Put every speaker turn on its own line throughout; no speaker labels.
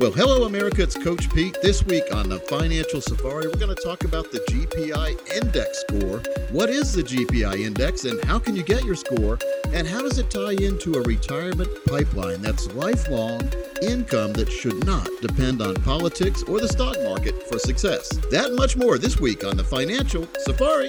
Well, hello, America. It's Coach Pete. This week on the Financial Safari, we're going to talk about the GPI Index score. What is the GPI Index and how can you get your score? And how does it tie into a retirement pipeline that's lifelong income that should not depend on politics or the stock market for success? That much more this week on the Financial Safari.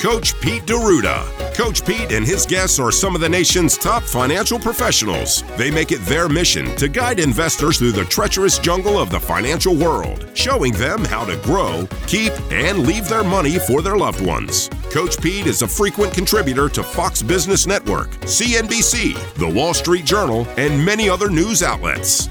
Coach Pete D'Arruda. Coach Pete and his guests are some of the nation's top financial professionals. They make it their mission to guide investors through the treacherous jungle of the financial world, showing them how to grow, keep, and leave their money for their loved ones. Coach Pete is a frequent contributor to Fox Business Network, CNBC, The Wall Street Journal, and many other news outlets.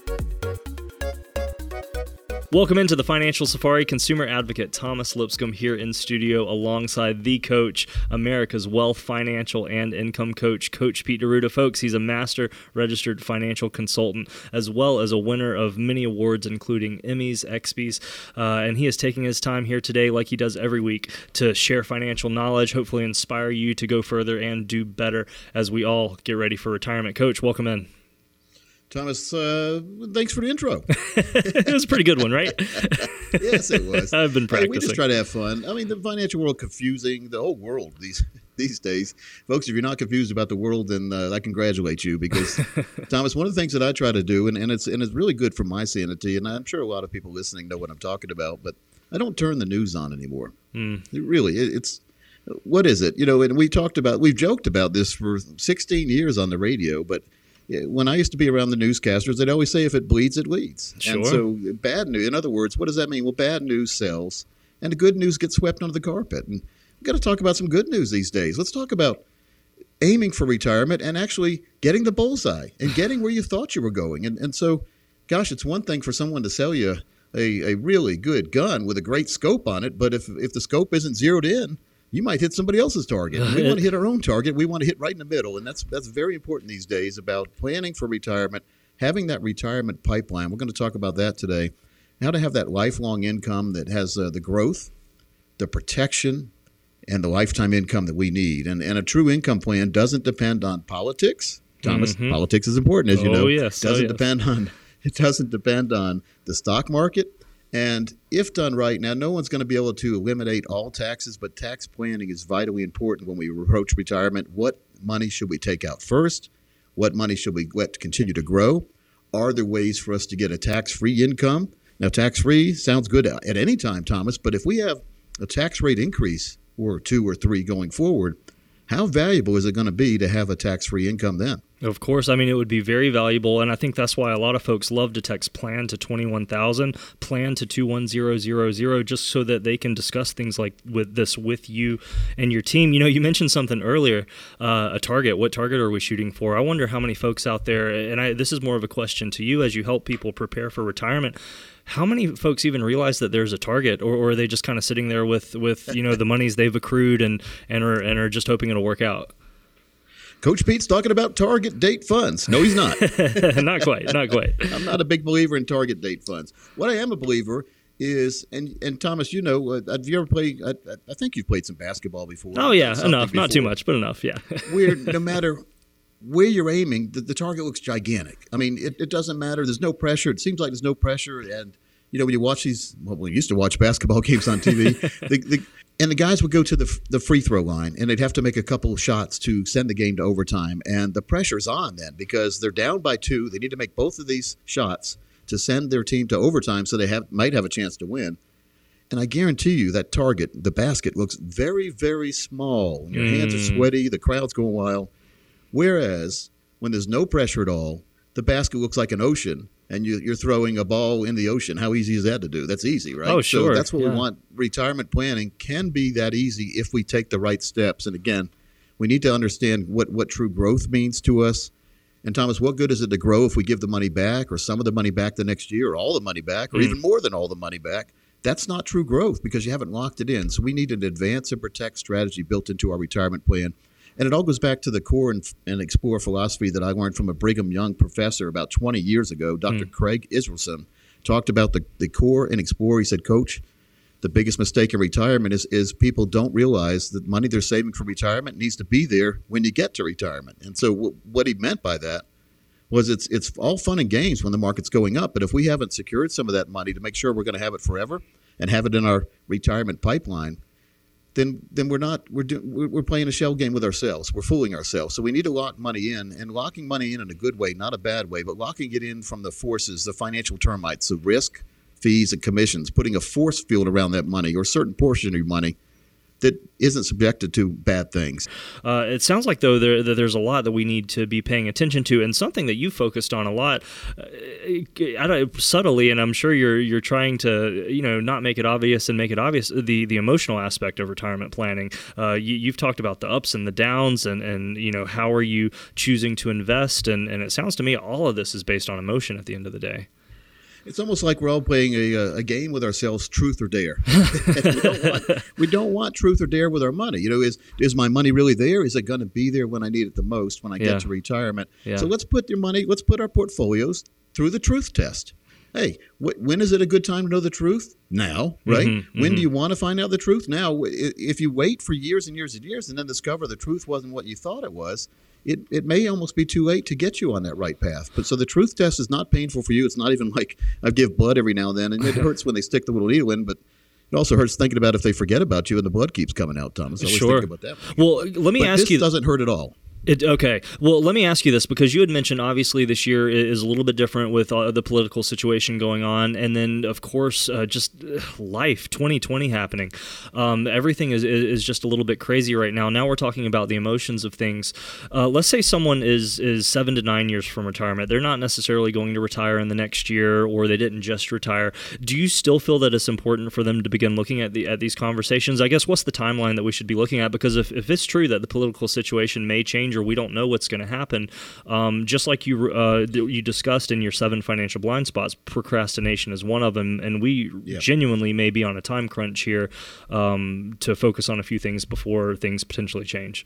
Welcome into the Financial Safari. Consumer advocate Thomas Lipscomb here in studio alongside the coach, America's wealth, financial, and income coach, Coach Pete D'Arruda. Folks, he's a master registered financial consultant as well as a winner of many awards, including Emmys, EXPYs, uh, and he is taking his time here today, like he does every week, to share financial knowledge, hopefully inspire you to go further and do better as we all get ready for retirement. Coach, welcome in.
Thomas, uh, thanks for the intro.
it was a pretty good one, right?
yes, it was.
I've been practicing.
Hey, we just try to have fun. I mean, the financial world confusing the whole world these these days, folks. If you're not confused about the world, then uh, I congratulate you because Thomas. One of the things that I try to do, and, and it's and it's really good for my sanity, and I'm sure a lot of people listening know what I'm talking about, but I don't turn the news on anymore.
Mm.
It really, it, it's what is it? You know, and we talked about, we've joked about this for 16 years on the radio, but when I used to be around the newscasters, they'd always say, if it bleeds, it leads.
Sure.
And so bad news, in other words, what does that mean? Well, bad news sells, and the good news gets swept under the carpet. And we've got to talk about some good news these days. Let's talk about aiming for retirement and actually getting the bullseye and getting where you thought you were going. And, and so, gosh, it's one thing for someone to sell you a, a really good gun with a great scope on it, but if, if the scope isn't zeroed in, you might hit somebody else's target. we want to hit our own target. We want to hit right in the middle, and that's that's very important these days about planning for retirement, having that retirement pipeline. We're going to talk about that today. How to have that lifelong income that has uh, the growth, the protection, and the lifetime income that we need. And and a true income plan doesn't depend on politics. Thomas,
Mhm.
politics is important, as you
Oh,
know.
yes. Oh,
doesn't
yes.
depend on it doesn't depend on the stock market. And if done right, now no one's going to be able to eliminate all taxes, but tax planning is vitally important when we approach retirement. What money should we take out first? What money should we let continue to grow? Are there ways for us to get a tax free income? Now, tax free sounds good at any time, Thomas, but if we have a tax rate increase or two or three going forward, how valuable is it going to be to have a tax free income then?
Of course, I mean it would be very valuable, and I think that's why a lot of folks love to text "plan" to twenty one thousand, "plan" to two one zero zero zero, just so that they can discuss things like with this with you and your team. You know, you mentioned something earlier, uh, a target. What target are we shooting for? I wonder how many folks out there, and I, this is more of a question to you as you help people prepare for retirement. How many folks even realize that there's a target, or, or are they just kind of sitting there with with you know the monies they've accrued and and are and are just hoping it'll work out?
Coach Pete's talking about target date funds. No, he's not.
not quite. Not quite.
I'm not a big believer in target date funds. What I am a believer is, and and Thomas, you know, uh, have you ever played? I, I think you've played some basketball before.
Oh yeah, enough. Not too much, but enough. Yeah.
Where no matter where you're aiming, the, the target looks gigantic. I mean, it, it doesn't matter. There's no pressure. It seems like there's no pressure. And, you know, when you watch these, well, we used to watch basketball games on TV, the, the, and the guys would go to the, the free throw line and they'd have to make a couple of shots to send the game to overtime. And the pressure's on then because they're down by two. They need to make both of these shots to send their team to overtime so they have might have a chance to win. And I guarantee you that target, the basket, looks very, very small. And your hands are
Mm.
sweaty, the crowd's going wild. Whereas when there's no pressure at all, the basket looks like an ocean, and you, you're throwing a ball in the ocean. How easy is that to do? That's easy, right?
Oh, sure.
So that's what
Yeah.
we want. Retirement planning can be that easy if we take the right steps. And again, we need to understand what, what true growth means to us. And Thomas, what good is it to grow if we give the money back, or some of the money back the next year, or all the money back, or
Mm.
even more than all the money back? That's not true growth because you haven't locked it in. So we need an advance and protect strategy built into our retirement plan. And it all goes back to the core and, and explore philosophy that I learned from a Brigham Young professor about 20 years ago. Dr. Mm. Craig Israelsen talked about the, the core and explore. He said, Coach, the biggest mistake in retirement is, is people don't realize that money they're saving for retirement needs to be there when you get to retirement. And so, w- what he meant by that was it's it's all fun and games when the market's going up, but if we haven't secured some of that money to make sure we're going to have it forever and have it in our retirement pipeline, then then we're not we're do, we're playing a shell game with ourselves. We're fooling ourselves. So we need to lock money in, and locking money in in a good way, not a bad way, but locking it in from the forces, the financial termites, the risk, fees, and commissions, putting a force field around that money or a certain portion of your money that isn't subjected to bad things.
Uh, it sounds like though there, that there's a lot that we need to be paying attention to, and something that you focused on a lot, uh, subtly, and I'm sure you're you're trying to you know not make it obvious and make it obvious the the emotional aspect of retirement planning. Uh, you, you've talked about the ups and the downs, and and you know how are you choosing to invest, and and it sounds to me all of this is based on emotion at the end of the day.
It's almost like we're all playing a, uh, a game with ourselves, truth or dare. we, don't want, we don't want truth or dare with our money. You know, is is my money really there? Is it going to be there when I need it the most, when I
Yeah.
get to retirement?
Yeah.
So let's put your money, let's put our portfolios through the truth test. Hey, wh- when is it a good time to know the truth? Now, right?
Mhm,
When do you want to find out the truth? Now. If you wait for years and years and years and then discover the truth wasn't what you thought it was, it, it may almost be too late to get you on that right path. But so the truth test is not painful for you. It's not even like I give blood every now and then, and it hurts when they stick the little needle in, but it also hurts thinking about if they forget about you and the blood keeps coming out, Thomas. I always
Sure.
think about that.
Well, let me
But
ask
this
you.
doesn't hurt at all.
It, okay. Well, let me ask you this because you had mentioned obviously this year is a little bit different with uh, the political situation going on, and then of course uh, just uh, life 2020 happening. Um, everything is, is just a little bit crazy right now. Now we're talking about the emotions of things. Uh, let's say someone is is seven to nine years from retirement. They're not necessarily going to retire in the next year, or they didn't just retire. Do you still feel that it's important for them to begin looking at the at these conversations? I guess what's the timeline that we should be looking at? Because if, if it's true that the political situation may change or we don't know what's going to happen, um, just like you uh, you discussed in your seven financial blind spots, procrastination is one of them, and we
Yeah.
genuinely may be on a time crunch here um, to focus on a few things before things potentially change.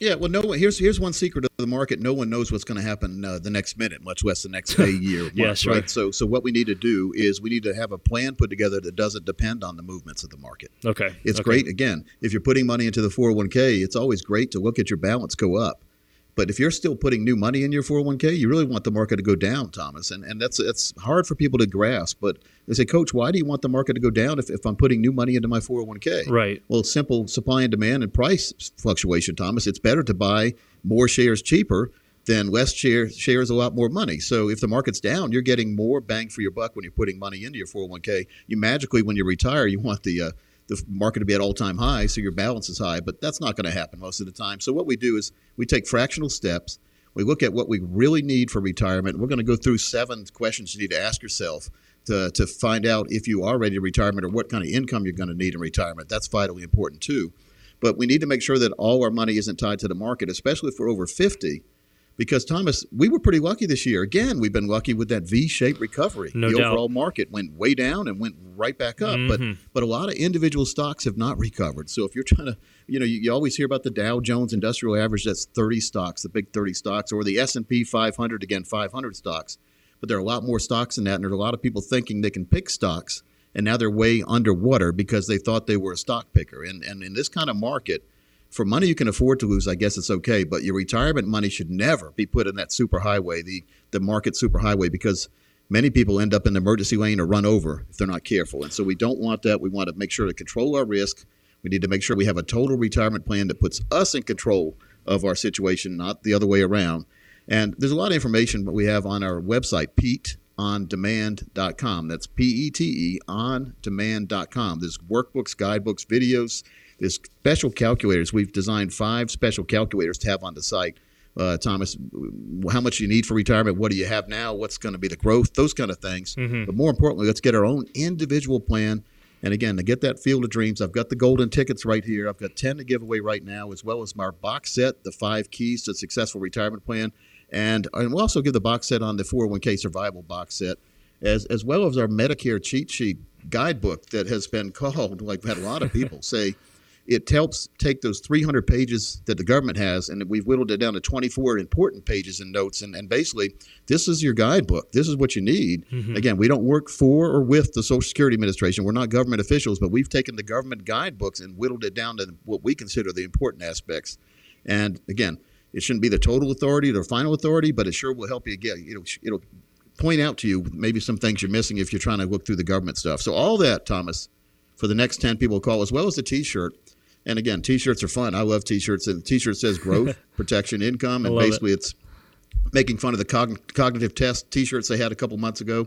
Yeah, well, no one. Here's here's one secret of the market. No one knows what's going to happen uh, the next minute, much less the next day, year, month,
Yeah, sure.
right? So, so what we need to do is we need to have a plan put together that doesn't depend on the movements of the market.
Okay,
It's
okay.
great. Again, if you're putting money into the 401k, it's always great to look at your balance go up. But if you're still putting new money in your 401k, you really want the market to go down, Thomas. And and that's that's hard for people to grasp. But they say, Coach, why do you want the market to go down if, if I'm putting new money into my 401k?
Right.
Well, simple supply and demand and price fluctuation, Thomas. It's better to buy more shares cheaper than less shares shares a lot more money. So if the market's down, you're getting more bang for your buck when you're putting money into your 401k. You magically, when you retire, you want the uh, the market to be at all time high, so your balance is high. But that's not going to happen most of the time. So what we do is we take fractional steps. We look at what we really need for retirement. We're going to go through seven questions you need to ask yourself to, to find out if you are ready to retirement or what kind of income you're going to need in retirement. That's vitally important too. But we need to make sure that all our money isn't tied to the market, especially if we're over 50. Because Thomas, we were pretty lucky this year. Again, we've been lucky with that V-shaped recovery.
No
the
doubt.
overall market went way down and went right back up, but
Mhm.
but a lot of individual stocks have not recovered. So if you're trying to, you know, you, you always hear about the Dow Jones Industrial Average. That's 30 stocks, the big 30 stocks, or the S&P 500 again, 500 stocks. But there are a lot more stocks than that, and there's a lot of people thinking they can pick stocks, and now they're way underwater because they thought they were a stock picker. And and in this kind of market for money you can afford to lose, I guess it's okay. But your retirement money should never be put in that superhighway, the the market superhighway, because many people end up in the emergency lane or run over if they're not careful. And so we don't want that. We want to make sure to control our risk. We need to make sure we have a total retirement plan that puts us in control of our situation, not the other way around. And there's a lot of information that we have on our website, PeteOnDemand.com. That's P E T E on demand.com. There's workbooks, guidebooks, videos, there's special calculators. We've designed five special calculators to have on the site. Uh, Thomas, how much do you need for retirement? What do you have now? What's going to be the growth? Those kind of things.
Mhm.
But more importantly, let's get our own individual plan. And again, to get that field of dreams, I've got the golden tickets right here. I've got 10 to give away right now, as well as my box set, the five keys to successful retirement plan. And, and we'll also give the box set on the 401k survival box set, as, as well as our Medicare cheat sheet guidebook that has been called, like we've had a lot of people say, it helps take those 300 pages that the government has, and we've whittled it down to 24 important pages and notes. And, and basically, this is your guidebook. This is what you need. Mm-hmm. Again, we don't work for or with the Social Security Administration. We're not government officials, but we've taken the government guidebooks and whittled it down to what we consider the important aspects. And again, it shouldn't be the total authority, the final authority, but it sure will help you get. It'll, it'll point out to you maybe some things you're missing if you're trying to look through the government stuff. So all that, Thomas, for the next 10 people call, as well as the T-shirt. And again, T-shirts are fun. I love T-shirts. And the T-shirt says growth, protection, income, and
love it.
basically it's making fun of the cogn- cognitive test T-shirts they had a couple months ago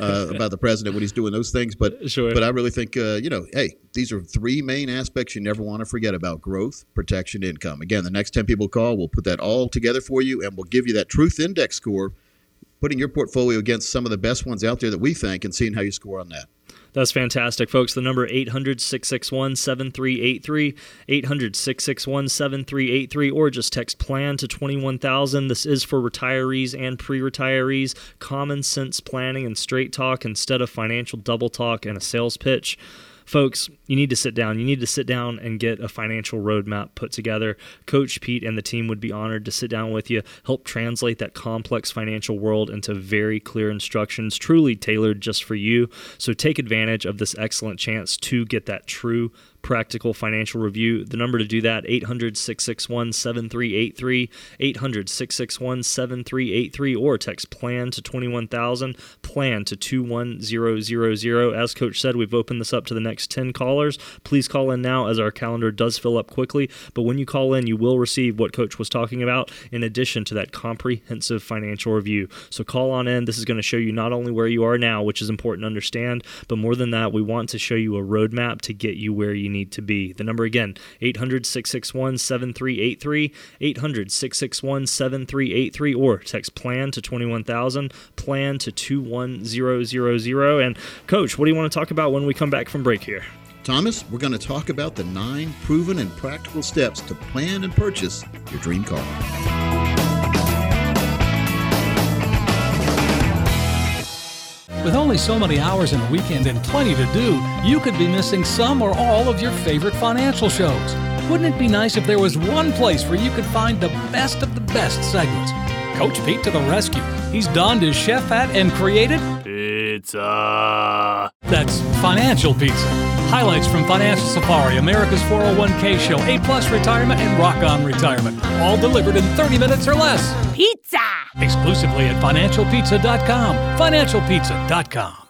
uh, about the president when he's doing those things. But
Sure.
but I really think uh, you know, hey, these are three main aspects you never want to forget about: growth, protection, income. Again, the next ten people call, we'll put that all together for you, and we'll give you that Truth Index score, putting your portfolio against some of the best ones out there that we think, and seeing how you score on that.
That's fantastic, folks. The number 800 661 7383, 800 661 7383, or just text plan to 21000. This is for retirees and pre retirees. Common sense planning and straight talk instead of financial double talk and a sales pitch. Folks, you need to sit down. You need to sit down and get a financial roadmap put together. Coach Pete and the team would be honored to sit down with you, help translate that complex financial world into very clear instructions, truly tailored just for you. So take advantage of this excellent chance to get that true practical financial review. The number to do that 800-661-7383, 800-661-7383 or text plan to 21000, plan to 21000. As coach said, we've opened this up to the next 10 callers. Please call in now as our calendar does fill up quickly, but when you call in, you will receive what coach was talking about in addition to that comprehensive financial review. So call on in. This is going to show you not only where you are now, which is important to understand, but more than that, we want to show you a roadmap to get you where you need to be. The number again, 800 661 7383, 800 661 7383, or text plan to 21000, plan to 21000. And, Coach, what do you want to talk about when we come back from break here?
Thomas, we're going to talk about the nine proven and practical steps to plan and purchase your dream car.
With only so many hours in a weekend and plenty to do, you could be missing some or all of your favorite financial shows. Wouldn't it be nice if there was one place where you could find the best of the best segments? Coach Pete to the rescue. He's donned his chef hat and created
Pizza.
that's Financial Pizza. Highlights from Financial Safari, America's 401k show, A Plus Retirement, and Rock On Retirement. All delivered in 30 minutes or less.
Pizza.
Exclusively at financialpizza.com. Financialpizza.com.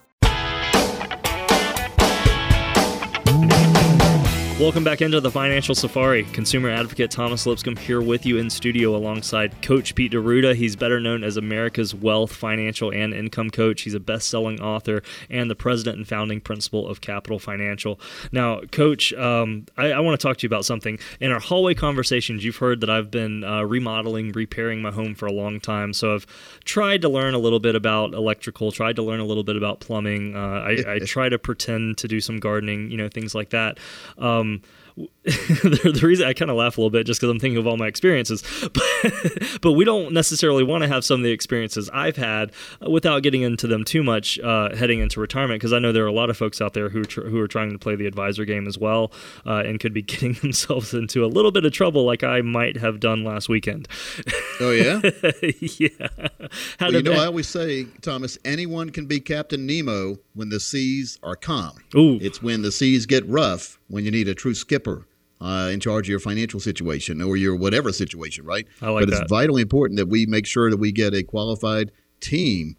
Welcome back into the Financial Safari. Consumer advocate Thomas Lipscomb here with you in studio alongside Coach Pete D'Arruda. He's better known as America's Wealth, Financial, and Income Coach. He's a best selling author and the president and founding principal of Capital Financial. Now, Coach, um, I, I want to talk to you about something. In our hallway conversations, you've heard that I've been uh, remodeling, repairing my home for a long time. So I've tried to learn a little bit about electrical, tried to learn a little bit about plumbing. Uh, I, I try to pretend to do some gardening, you know, things like that. Um, um, the, the reason I kind of laugh a little bit just because I'm thinking of all my experiences, but, but we don't necessarily want to have some of the experiences I've had uh, without getting into them too much uh, heading into retirement because I know there are a lot of folks out there who are tr- who are trying to play the advisor game as well uh, and could be getting themselves into a little bit of trouble like I might have done last weekend.
Oh yeah,
yeah.
Well, you know, I always say, Thomas, anyone can be Captain Nemo when the seas are calm.
Ooh.
It's when the seas get rough when you need a true skipper uh, in charge of your financial situation or your whatever situation, right?
I like
but
that.
it's vitally important that we make sure that we get a qualified team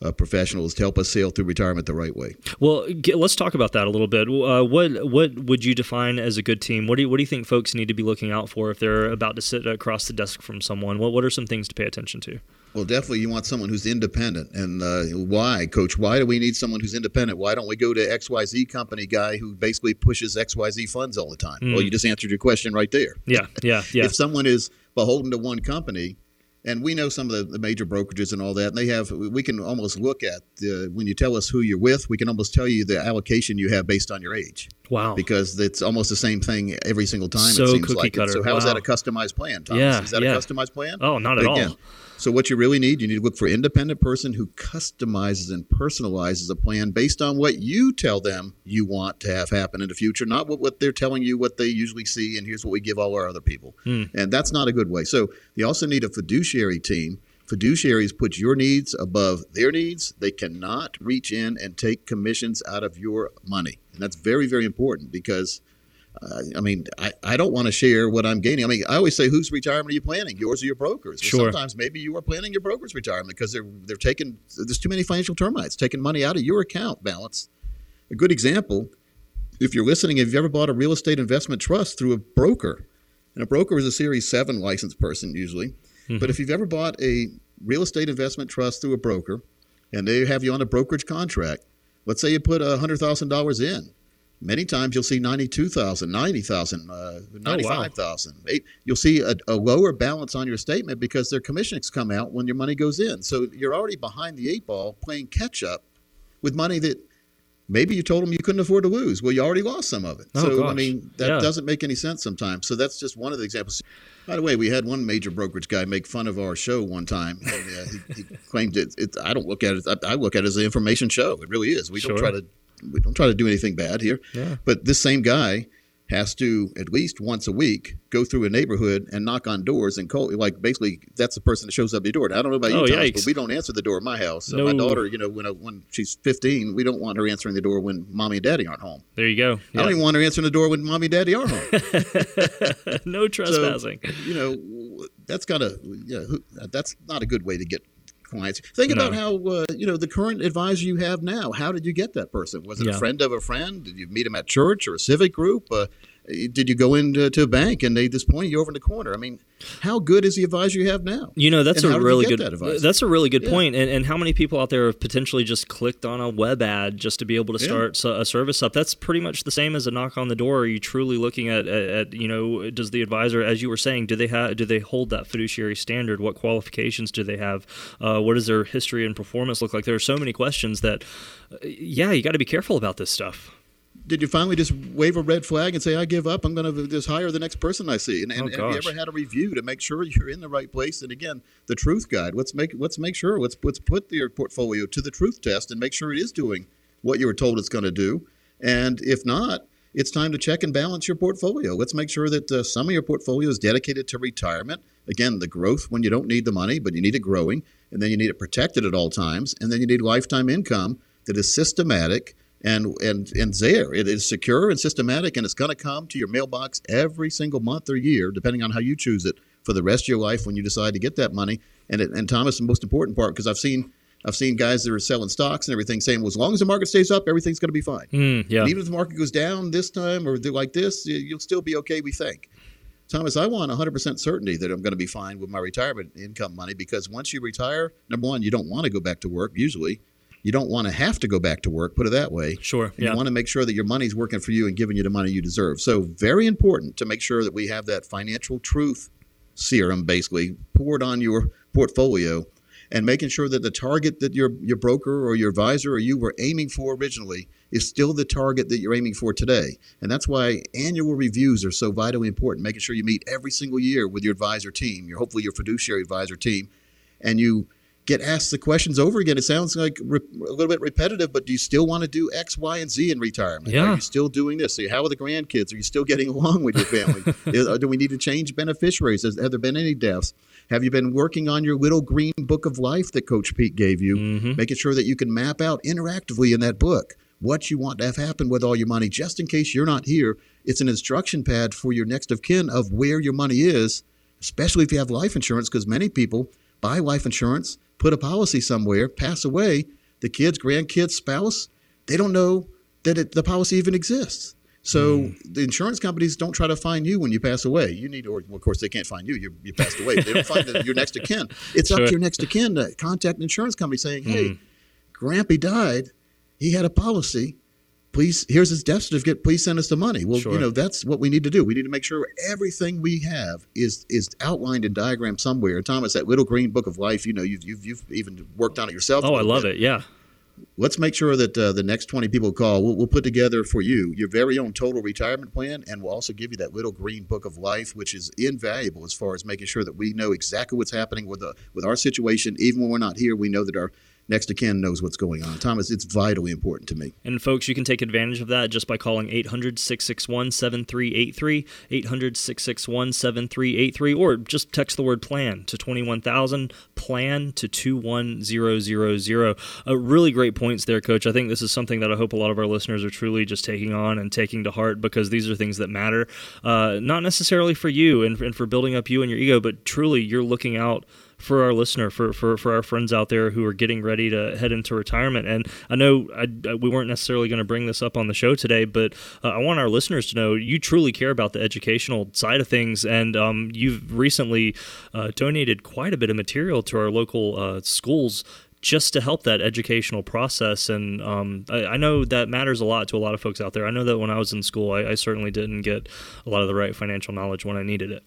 of professionals to help us sail through retirement the right way.
Well, get, let's talk about that a little bit. Uh, what what would you define as a good team? What do you, what do you think folks need to be looking out for if they're about to sit across the desk from someone? What what are some things to pay attention to?
Well, definitely, you want someone who's independent. And uh, why, Coach? Why do we need someone who's independent? Why don't we go to XYZ company guy who basically pushes XYZ funds all the time? Well, you just answered your question right there.
Yeah, yeah, yeah.
If someone is beholden to one company, and we know some of the, the major brokerages and all that, and they have, we can almost look at the, when you tell us who you're with, we can almost tell you the allocation you have based on your age.
wow.
Because it's almost the same thing every single time.
So
it seems
cookie
like.
cutter.
So how is
Wow.
that a customized plan, Thomas?
Yeah,
is that
yeah.
a customized plan?
Oh, not at
But
all.
So what you really need, you need to look for independent person who customizes and personalizes a plan based on what you tell them you want to have happen in the future, not what, what they're telling you what they usually see and here's what we give all our other people.
Hmm.
And that's not a good way. So you also need a fiduciary team. Fiduciaries put your needs above their needs. They cannot reach in and take commissions out of your money. And that's very, very important because uh, I mean, I, I don't want to share what I'm gaining. I mean, I always say, whose retirement are you planning? Yours or your broker's? Well,
Sure.
Sometimes maybe you are planning your broker's retirement because they're they're taking there's too many financial termites taking money out of your account balance. A good example, if you're listening, have you ever bought a real estate investment trust through a broker? And a broker is a Series Seven licensed person usually. But if you've ever bought a real estate investment trust through a broker, and they have you on a brokerage contract, let's say you put hundred thousand dollars in. Many times you'll see 92,000, 90,000, uh, 95,000. Eight- You'll see a, a lower balance on your statement because their commissions come out when your money goes in. So you're already behind the eight ball playing catch up with money that maybe you told them you couldn't afford to lose. Well, you already lost some of it.
Oh,
so, I mean, that
Yeah.
doesn't make any sense sometimes. So that's just one of the examples. By the way, we had one major brokerage guy make fun of our show one time. And, uh, he, he claimed it, it. I don't look at it. I, I look at it as an information show. It really is. We
Sure.
don't try to. We don't try to do anything bad here.
Yeah.
But this same guy has to at least once a week go through a neighborhood and knock on doors and call. Like basically, that's the person that shows up at your door. Now, I don't know about you,
Oh,
Thomas, but we don't answer the door at my house. So
No.
My daughter, you know, when when she's 15, we don't want her answering the door when mommy and daddy aren't home.
There you go.
I don't even want her answering the door when mommy and daddy are home.
no trespassing.
you know, that's got to, yeah, who- that's not a good way to get clients. Think
No.
about how, uh, you know, the current advisor you have now, how did you get that person? Was it
Yeah.
a friend of a friend? Did you meet him at church or a civic group? Uh, did you go into to a bank and they just point you over in the corner? I mean, how good is the advisor you have now?
You know, that's
And
a really good.
that?
That's a really good
Yeah.
point. And, and how many people out there have potentially just clicked on a web ad just to be able to start so- a service up? That's pretty much the same as a knock on the door. Are you truly looking at, at, at you know, does the advisor, as you were saying, do they have do they hold that fiduciary standard? What qualifications do they have? Uh, what does their history and performance look like? There are so many questions that, uh, yeah, you got to be careful about this stuff.
Did you finally just wave a red flag and say, I give up, I'm going to just hire the next person I see? And, and
Oh,
have you ever had a review to make sure you're in the right place? And again, the truth guide. Let's make let's make sure let's let's put your portfolio to the truth test and make sure it is doing what you were told it's going to do. And if not, it's time to check and balance your portfolio. Let's make sure that uh, some of your portfolio is dedicated to retirement. Again, the growth when you don't need the money, but you need it growing, and then you need it protected at all times, and then you need lifetime income that is systematic and and and there. It is secure and systematic, and it's going to come to your mailbox every single month or year, depending on how you choose it, for the rest of your life when you decide to get that money. And it, and Thomas, the most important part, because I've seen I've seen guys that are selling stocks and everything saying, well, as long as the market stays up, everything's going to be fine.
Mm, yeah.
And even if the market goes down this time or like this, you'll still be okay, we think. Thomas, I want 100% certainty that I'm going to be fine with my retirement income money because once you retire, number one, you don't want to go back to work usually. You don't want to have to go back to work, put it that way.
Sure. Yeah.
You want to make sure that your money's working for you and giving you the money you deserve. So, very important to make sure that we have that financial truth serum basically poured on your portfolio. and making sure that the target that your your broker or your advisor or you were aiming for originally is still the target that you're aiming for today. And that's why annual reviews are so vitally important, making sure you meet every single year with your advisor team, your hopefully your fiduciary advisor team, and you get asked the questions over again. It sounds like re- a little bit repetitive, but do you still want to do X, Y, and Z in retirement?
Yeah.
Are you still doing this? So how are the grandkids? Are you still getting along with your family? Is- do we need to change beneficiaries? Has, have there been any deaths? Have you been working on your little green book of life that Coach Pete gave you, mm-hmm. making sure that you can map out interactively in that book what you want to have happen with all your money, just in case you're not here? It's an instruction pad for your next of kin of where your money is, especially if you have life insurance, because many people buy life insurance, put a policy somewhere, pass away, the kids, grandkids, spouse, they don't know that it, the policy even exists. So hmm. the insurance companies don't try to find you when you pass away. You need, or well, of course they can't find you. You, you passed away. They don't find the, your next of kin. It's up to your next of kin to contact an insurance company saying, "Hey, hmm. Grampy died. He had a policy. Please, here's his death certificate. Please send us the money." Well,
Sure.
you know that's what we need to do. We need to make sure everything we have is is outlined in diagram somewhere. Thomas, that little green book of life, you know, you've you've, you've even worked on it yourself.
Oh, I love
bit
it. Yeah.
let's make sure that uh, the next 20 people call we'll, we'll put together for you your very own total retirement plan and we'll also give you that little green book of life which is invaluable as far as making sure that we know exactly what's happening with the with our situation even when we're not here we know that our next of kin knows what's going on thomas it's vitally important to me
And folks, you can take advantage of that just by calling 800 661 7383, 800 661 7383, or just text the word plan to 21000, plan to 21000. Uh, really great points there, Coach. I think this is something that I hope a lot of our listeners are truly just taking on and taking to heart because these are things that matter. Uh, not necessarily for you and, and for building up you and your ego, but truly you're looking out for our listener, for, for, for our friends out there who are getting ready to head into retirement. And I know I, we weren't necessarily going to bring this up on the show today, but uh, I want our listeners to know you truly care about the educational side of things. And um, you've recently uh, donated quite a bit of material to our local uh, schools just to help that educational process. And um, I, I know that matters a lot to a lot of folks out there. I know that when I was in school, I, I certainly didn't get a lot of the right financial knowledge when I needed it.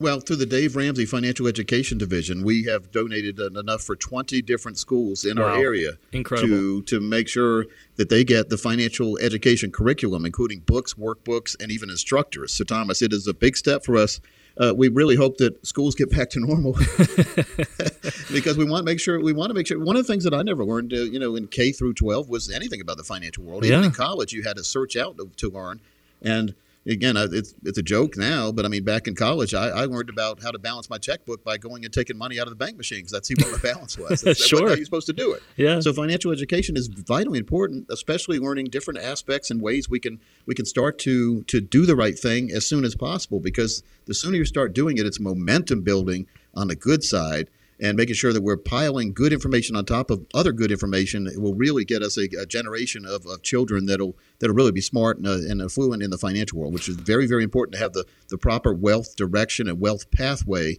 Well, through the Dave Ramsey Financial Education Division, we have donated enough for 20 different schools in our area
Incredible.
to to make sure that they get the financial education curriculum, including books, workbooks, and even instructors. So, Thomas, it is a big step for us. Uh, we really hope that schools get back to normal because we want to make sure we want to make sure. One of the things that I never learned, uh, you know, in K through 12 was anything about the financial world. Even
Yeah.
in college, you had to search out to, to learn, and again, it's it's a joke now, but I mean, back in college, I, I learned about how to balance my checkbook by going and taking money out of the bank machine because that's what my balance was. That's
Sure.
how you're supposed to do it.
Yeah.
So financial education is vitally important, especially learning different aspects and ways we can we can start to to do the right thing as soon as possible. Because the sooner you start doing it, it's momentum building on the good side. And making sure that we're piling good information on top of other good information will really get us a, a generation of, of children that'll that'll really be smart and, uh, and affluent in the financial world, which is very very important to have the the proper wealth direction and wealth pathway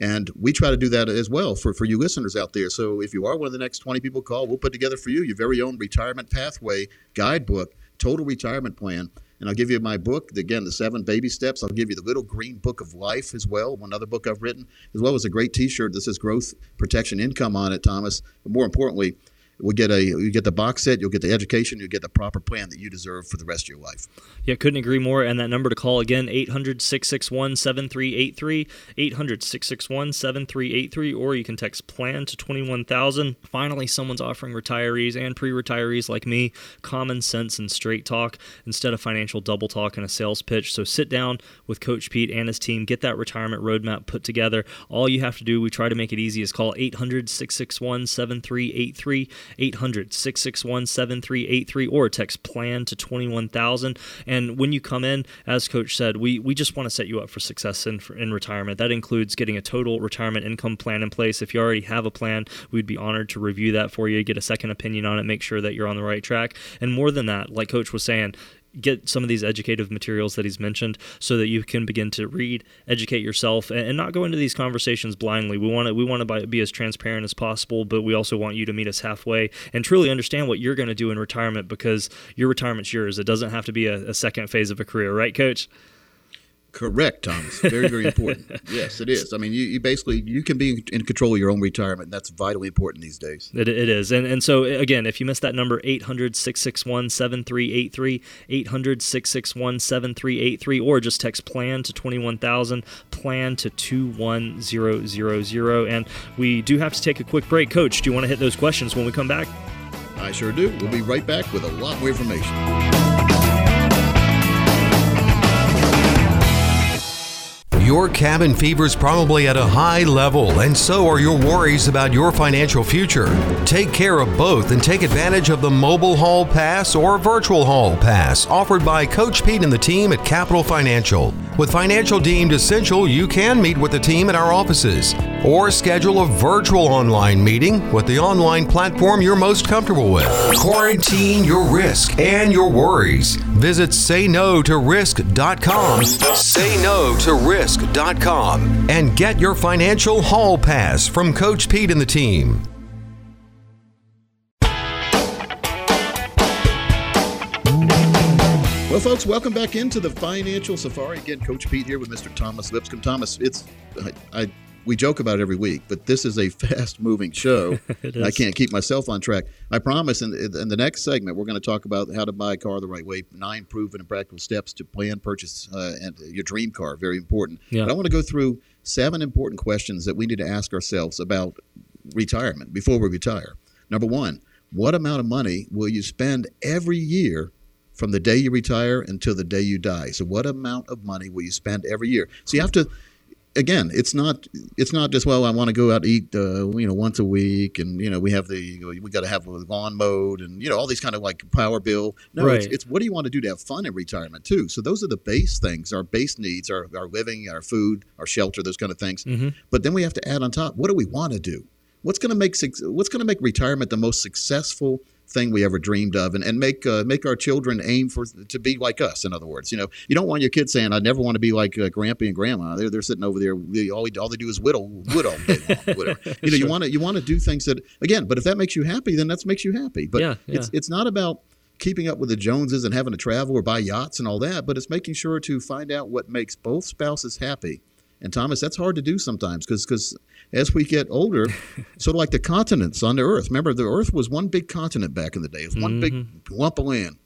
and we try to do that as well for, for you listeners out there. So if you are one of the next 20 people call, we'll put together for you your very own retirement pathway guidebook, total retirement plan. And I'll give you my book, again, the seven baby steps. I'll give you the little green book of life as well, one other book I've written, as well as a great T-shirt that says growth protection income on it, Thomas. But more importantly, we'll get a you get the box set, you'll get the education, you'll get the proper plan that you deserve for the rest of your life.
Yeah, couldn't agree more. And that number to call again, 800 661 7383, 800 661 7383, or you can text plan to 21000. Finally, someone's offering retirees and pre retirees like me common sense and straight talk instead of financial double talk and a sales pitch. So sit down with Coach Pete and his team, get that retirement roadmap put together. All you have to do, we try to make it easy, is call 800 661 7383, 800 661 7383, or text plan to 21000. And when you come in, as Coach said, we, we just want to set you up for success in, in retirement. That includes getting a total retirement income plan in place. If you already have a plan, we'd be honored to review that for you, get a second opinion on it, make sure that you're on the right track. And more than that, like Coach was saying, get some of these educative materials that he's mentioned so that you can begin to read educate yourself and, and not go into these conversations blindly. We want to we want to be as transparent as possible but we also want you to meet us halfway and truly understand what you're going to do in retirement because your retirement's yours. It doesn't have to be a, a second phase of a career right coach
Correct, Thomas. Very, very important. yes, it is. I mean, you, you basically you can be in control of your own retirement. That's vitally important these days.
It, it is. And and so again, if you missed that number 800-661-7383, 800-661-7383 or just text plan to 21000, plan to 21000 and we do have to take a quick break. Coach, do you want to hit those questions when we come back?
I sure do. We'll be right back with a lot more information.
Your cabin fever is probably at a high level, and so are your worries about your financial future. Take care of both and take advantage of the mobile hall pass or virtual hall pass offered by Coach Pete and the team at Capital Financial. With financial deemed essential, you can meet with the team at our offices or schedule a virtual online meeting with the online platform you're most comfortable with. Quarantine your risk and your worries. Visit sayno-to-risk.com. Say no to risk.com and get your financial hall pass from Coach Pete and the team.
Well, folks, welcome back into the Financial Safari. Again, Coach Pete here with Mr. Thomas Lipscomb. Thomas, it's I, I we joke about it every week, but this is a fast-moving show. I can't keep myself on track. I promise. In, in the next segment, we're going to talk about how to buy a car the right way, nine proven and practical steps to plan, purchase, uh, and your dream car. Very important.
Yeah.
But I want to go through seven important questions that we need to ask ourselves about retirement before we retire. Number one, what amount of money will you spend every year from the day you retire until the day you die? So, what amount of money will you spend every year? So, you have to. Again, it's not it's not just well. I want to go out to eat, uh, you know, once a week, and you know, we have the we got to have a lawn mode and you know, all these kind of like power bill. No, it's,
Right.
it's what do you want to do to have fun in retirement too. So those are the base things, our base needs, our our living, our food, our shelter, those kind of things. But then we have to add on top, what do we want to do? What's going to make what's going to make retirement the most successful thing we ever dreamed of, and, and make uh, make our children aim for to be like us. In other words, you know, you don't want your kids saying, "I never want to be like uh, Grampy and Grandma." They're they're sitting over there. They, all, all they do is whittle whittle. all day long, whatever. You know, you want to you want to do things that again. But if that makes you happy, then that makes you happy. But
Yeah,
it's it's not about keeping up with the Joneses and having to travel or buy yachts and all that, but it's making sure to find out what makes both spouses happy. And Thomas, that's hard to do sometimes because as we get older, sort of like the continents on the Earth. Remember, the Earth was one big continent back in the day. It was one big lump of land.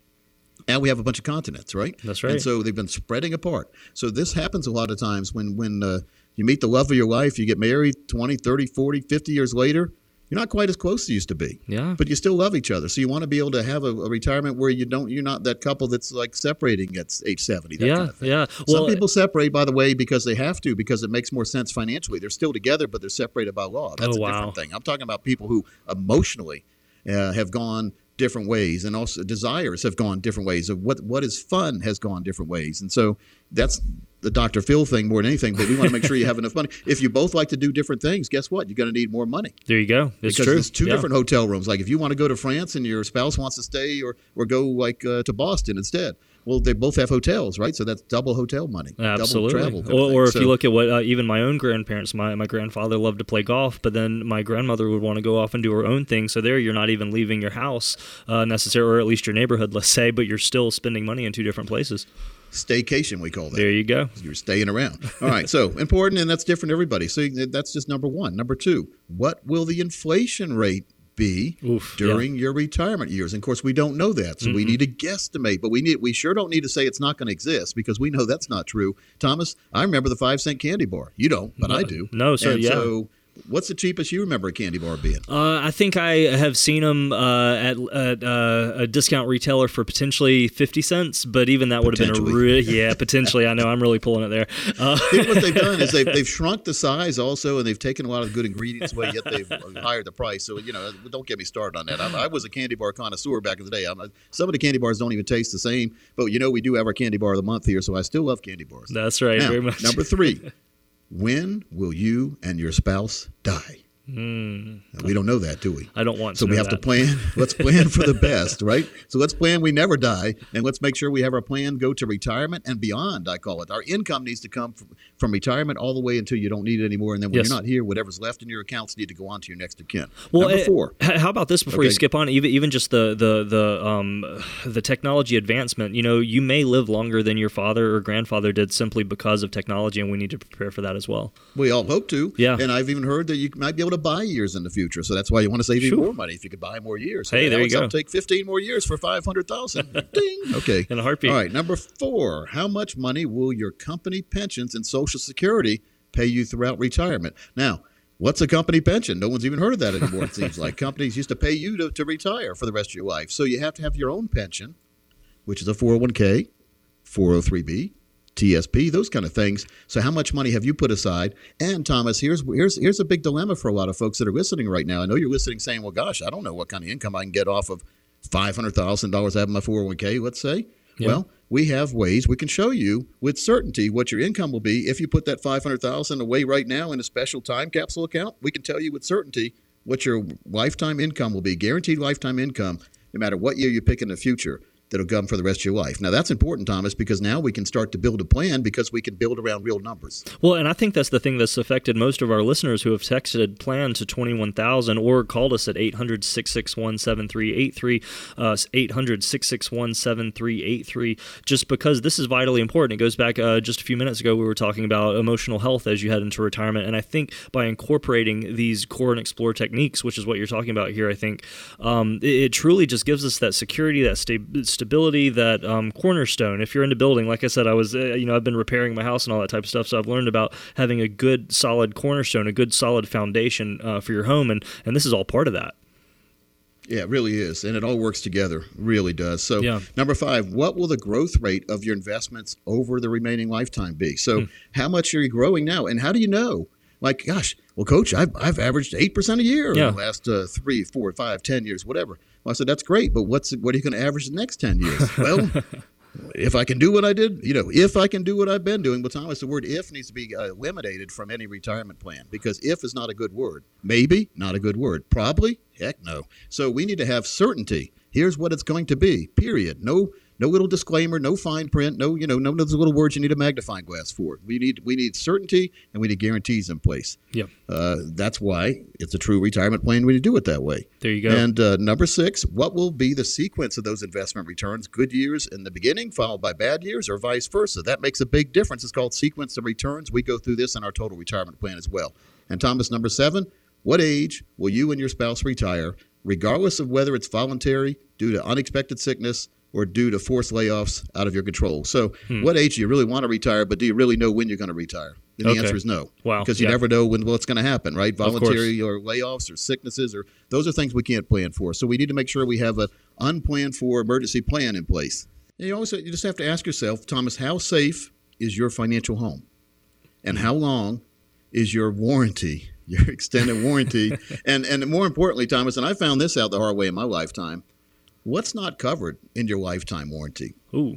Now we have a bunch of continents, right?
That's right.
And so they've been spreading apart. So this happens a lot of times when when uh, you meet the love of your life, you get married 20, 30, 40, 50 years later, you're not quite as close as you used to be.
Yeah.
But you still love each other. So you want to be able to have a, a retirement where you don't you're not that couple that's like separating at age 70. That
yeah,
kind of thing.
yeah.
Some people separate, by the way, because they have to, because it makes more sense financially. They're still together, but they're separated by law. That's
Oh,
a
wow.
different thing. I'm talking about people who emotionally uh, have gone different ways, and also desires have gone different ways. Of what what is fun has gone different ways, and so that's the Dr. Phil thing more than anything. But we want to make sure you have enough money. If you both like to do different things, guess what? You're going to need more money
there you go. It's
because
true.
there's two
Yeah.
different hotel rooms. Like if you want to go to France and your spouse wants to stay or or go like uh, to Boston instead, well, they both have hotels, right? So that's double hotel money,
Absolutely.
double travel.
Or, or if
So-
you look at what uh, even my own grandparents, my, my grandfather loved to play golf, but then my grandmother would want to go off and do her own thing. So there, you're not even leaving your house uh, necessarily, or at least your neighborhood, let's say, but you're still spending money in two different places.
staycation, we call that.
There you go.
You're staying around. All right, so important, and that's different to everybody. So that's just number one. Number two, what will the inflation rate be
Oof,
during your retirement years? And of course, we don't know that, so we mm-hmm. need to guesstimate. But we need we sure don't need to say it's not going to exist because we know that's not true. Thomas, I remember the five cent candy bar. You don't, but I do.
no, sir,
And
yeah.
So, what's the cheapest you remember a candy bar being?
Uh, I think I have seen them uh, at, at uh, a discount retailer for potentially 50 cents, but even that would have been a re- yeah, potentially. I know I'm really pulling it there. Uh,
Here's what they've done is they've, they've shrunk the size also, and they've taken a lot of good ingredients away. Yet they've higher the price. So you know, don't get me started on that. I, I was a candy bar connoisseur back in the day. I'm, some of the candy bars don't even taste the same, but you know, we do have our candy bar of the month here, so I still love candy bars.
that's right,
Now,
very much.
number three, when will you and your spouse die?
Mm.
We don't know that, do we?
I don't want. To.
So
we
have to plan. Let's plan for the best, right? So let's plan we never die, and let's make sure we have our plan go to retirement and beyond. I call it. Our income needs to come from, from retirement all the way until you don't need it anymore, and then when
Yes.
you're not here, whatever's left in your accounts need to go on to your next of kin.
Well,
Number
eh,
four.
How about this before you skip on? Even even just the the the um the technology advancement. You know, you may live longer than your father or grandfather did simply because of technology, and we need to prepare for that as well.
We all hope to.
Yeah.
And I've even heard that you might be able to buy years in the future. So that's why you want to save even more money if you could buy more years.
Hey, there you go.
Take 15 more years for 500,000. Ding. Okay.
In a heartbeat.
All right. Number four. How much money will your company pensions and Social Security pay you throughout retirement? Now, what's a company pension? No one's even heard of that anymore, it seems like. Companies used to pay you to, to retire for the rest of your life. So you have to have your own pension, which is a 401k, 403b, TSP, those kind of things. So how much money have you put aside? And Thomas, here's here's here's a big dilemma for a lot of folks that are listening right now. I know you're listening saying, "Well, gosh, I don't know what kind of income I can get off of $500,000 out of my 401k, let's say."
Yeah.
Well, we have ways we can show you with certainty what your income will be if you put that 500,000 away right now in a special time capsule account. We can tell you with certainty what your lifetime income will be, guaranteed lifetime income, no matter what year you pick in the future. That'll come for the rest of your life. Now that's important, Thomas, because now we can start to build a plan because we can build around real numbers.
Well, and I think that's the thing that's affected most of our listeners who have texted plan to 21,000 or called us at 800 661 7383, 800 661 7383, just because this is vitally important. It goes back uh, just a few minutes ago, we were talking about emotional health as you head into retirement. And I think by incorporating these core and explore techniques, which is what you're talking about here, I think um, it, it truly just gives us that security, that sta- stability, that um, cornerstone. If you're into building, like I said, I was, uh, you know, I've been repairing my house and all that type of stuff, so I've learned about having a good, solid cornerstone, a good, solid foundation uh, for your home, and and this is all part of that.
Yeah, it really is. And it all works together, really does. So,
Yeah.
number five, what will the growth rate of your investments over the remaining lifetime be? So,
Hmm.
how much are you growing now? And how do you know? Like, gosh, well, coach, I've, I've averaged 8% a year
Yeah.
in the last uh, three, four, five, ten years, whatever. Well, I said, that's great, but what's what are you going to average the next 10 years? well, if I can do what I did, you know, if I can do what I've been doing, well, Thomas, the word if needs to be uh, eliminated from any retirement plan because if is not a good word. Maybe, not a good word. Probably, heck no. So we need to have certainty. Here's what it's going to be, period. No no little disclaimer, no fine print, no, you know, no those little words you need a magnifying glass for. We need we need certainty and we need guarantees in place.
Yep.
Uh, that's why it's a true retirement plan when you do it that way.
There you go.
And uh, number six, what will be the sequence of those investment returns? Good years in the beginning, followed by bad years, or vice versa? That makes a big difference. It's called sequence of returns. We go through this in our total retirement plan as well. And Thomas, number seven, what age will you and your spouse retire, regardless of whether it's voluntary, due to unexpected sickness, or due to forced layoffs out of your control? So,
Hmm.
what age do you really want to retire, but do you really know when you're going to retire? And the answer is no.
Wow.
Because you
Yeah.
never know when what's going to happen, right? Voluntary or layoffs or sicknesses or those are things we can't plan for. So we need to make sure we have an unplanned for emergency plan in place. And you also you just have to ask yourself, Thomas, how safe is your financial home? And how long is your warranty, your extended warranty? and and more importantly, Thomas, and I found this out the hard way in my lifetime, what's not covered in your lifetime warranty?
Ooh,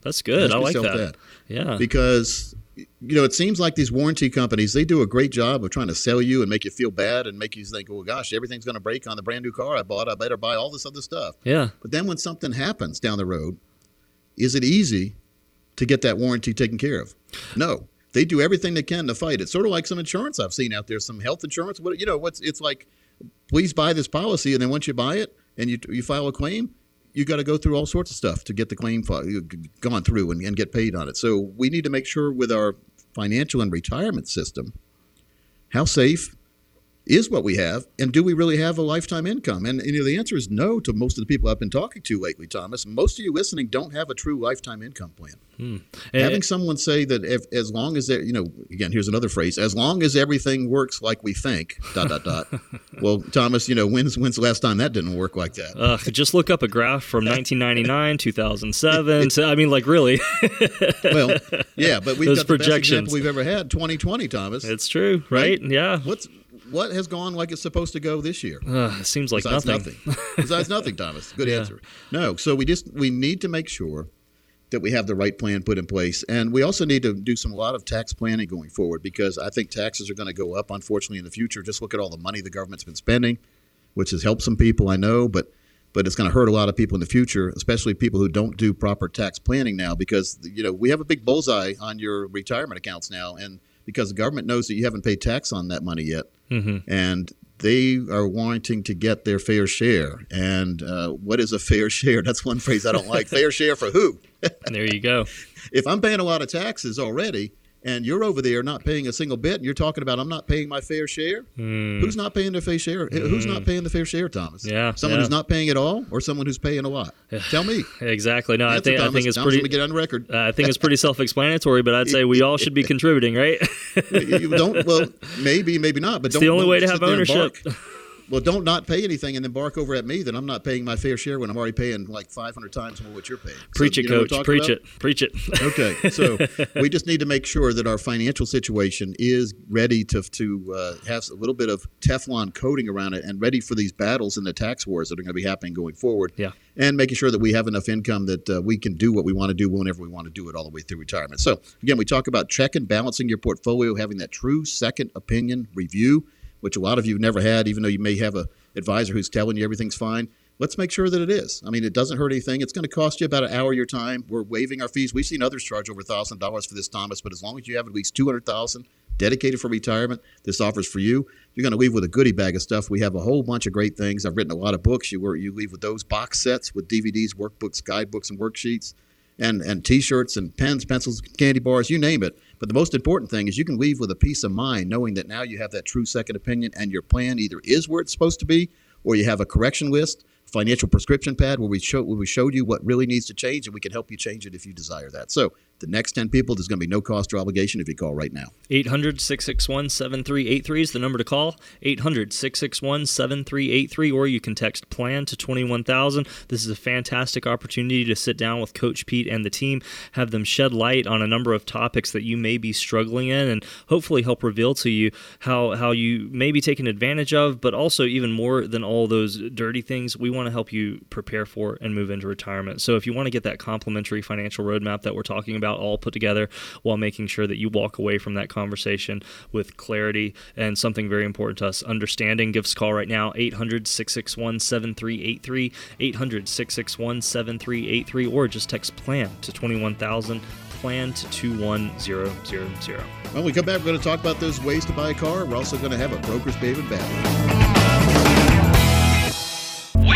that's good.
Ask
I like
yourself
that. Yeah.
because you know it seems like these warranty companies they do a great job of trying to sell you and make you feel bad and make you think well gosh everything's going to break on the brand new car i bought i better buy all this other stuff
yeah.
but then when something happens down the road is it easy to get that warranty taken care of no they do everything they can to fight it sort of like some insurance i've seen out there some health insurance what you know what's it's like please buy this policy and then once you buy it and you, you file a claim you got to go through all sorts of stuff to get the claim fi- uh, gone through and, and get paid on it. So we need to make sure with our financial and retirement system how safe is what we have, and do we really have a lifetime income? And, you know, the answer is no to most of the people I've been talking to lately, Thomas. Most of you listening don't have a true lifetime income plan.
And-
Having someone say that if, as long as there, you know, again, here's another phrase: as long as everything works like we think, dot dot dot. well, Thomas, you know, when's when's the last time that didn't work like that?
uh, just look up a graph from 1999, 2007. So, I mean, like, really,
well, yeah, but we've
Those
got the best example we've ever had, 2020, Thomas.
it's true, right? Yeah.
What's what has gone like it's supposed to go this year?
Uh, it seems like
Besides
nothing.
nothing. Besides nothing, Thomas. Good
Yeah.
answer. No. So we just we need to make sure that we have the right plan put in place. And we also need to do some a lot of tax planning going forward because I think taxes are going to go up, unfortunately, in the future. Just look at all the money the government's been spending, which has helped some people, I know, but but it's going to hurt a lot of people in the future, especially people who don't do proper tax planning now because you know we have a big bullseye on your retirement accounts now, and because the government knows that you haven't paid tax on that money yet, mm-hmm. and they are wanting to get their fair share. And uh, what is a fair share? That's one phrase I don't like. fair share for who?
there you go.
If I'm paying a lot of taxes already, and you're over there not paying a single bit, and you're talking about I'm not paying my fair share. Mm. Who's not paying their fair share? Mm. Who's not hmm. paying the fair share, Thomas?
Yeah,
someone
yeah.
who's not paying at all, or someone who's paying a lot. Tell me
exactly. No,
Answer,
I think
Thomas.
I think it's
Thomas,
pretty.
get on record.
Uh, I think it's pretty self-explanatory, but I'd say we all should be contributing, right?
you don't. Well, maybe, maybe not. But
it's the only way to have ownership
well, don't not pay anything and then bark over at me that I'm not paying my fair share when I'm already paying like 500 times more what you're paying.
Preach so, it, coach. Preach about? it. Preach it.
okay, so we just need to make sure that our financial situation is ready to to uh, have a little bit of Teflon coating around it and ready for these battles and the tax wars that are going to be happening going forward.
Yeah.
And making sure that we have enough income that uh, we can do what we want to do whenever we want to do it all the way through retirement. So again, we talk about checking, balancing your portfolio, having that true second opinion review which a lot of you have never had, even though you may have a advisor who's telling you everything's fine. Let's make sure that it is. I mean, it doesn't hurt anything. It's going to cost you about an hour of your time. We're waiving our fees. We've seen others charge over thousand dollars for this, Thomas. But as long as you have at least two hundred thousand dedicated for retirement, this offers for you. You're going to leave with a goodie bag of stuff. We have a whole bunch of great things. I've written a lot of books. You were, you leave with those box sets with DVDs, workbooks, guidebooks, and worksheets, and and T-shirts and pens, pencils, candy bars, you name it. But the most important thing is you can leave with a peace of mind knowing that now you have that true second opinion and your plan either is where it's supposed to be or you have a correction list, financial prescription pad where we show where we showed you what really needs to change and we can help you change it if you desire that. So the next 10 people, there's going to be no cost or obligation if you call right now.
800 661 7383 is the number to call. 800 661 7383, or you can text PLAN to 21000. This is a fantastic opportunity to sit down with Coach Pete and the team, have them shed light on a number of topics that you may be struggling in, and hopefully help reveal to you how, how you may be taken advantage of, but also even more than all those dirty things, we want to help you prepare for and move into retirement. So if you want to get that complimentary financial roadmap that we're talking about, about all put together while making sure that you walk away from that conversation with clarity and something very important to us understanding. Give us a call right now 800 661 7383, 800 661 7383, or just text PLAN to 21000 plan to 21000.
When we come back, we're going to talk about those ways to buy a car. We're also going to have a broker's baby battle.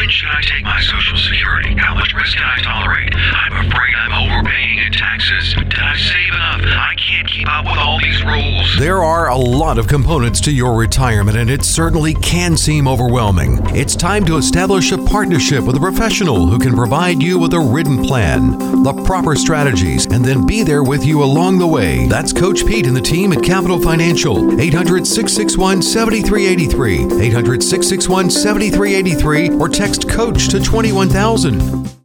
When should I take my Social Security? How much risk can I tolerate? I'm afraid I'm overpaying in taxes. Did I save enough? I can't keep up with all these rules.
There are a lot of components to your retirement, and it certainly can seem overwhelming. It's time to establish a partnership with a professional who can provide you with a written plan, the proper strategies, and then be there with you along the way. That's Coach Pete and the team at Capital Financial. 800 661 7383. 800 661 7383 or text text coach to 21000.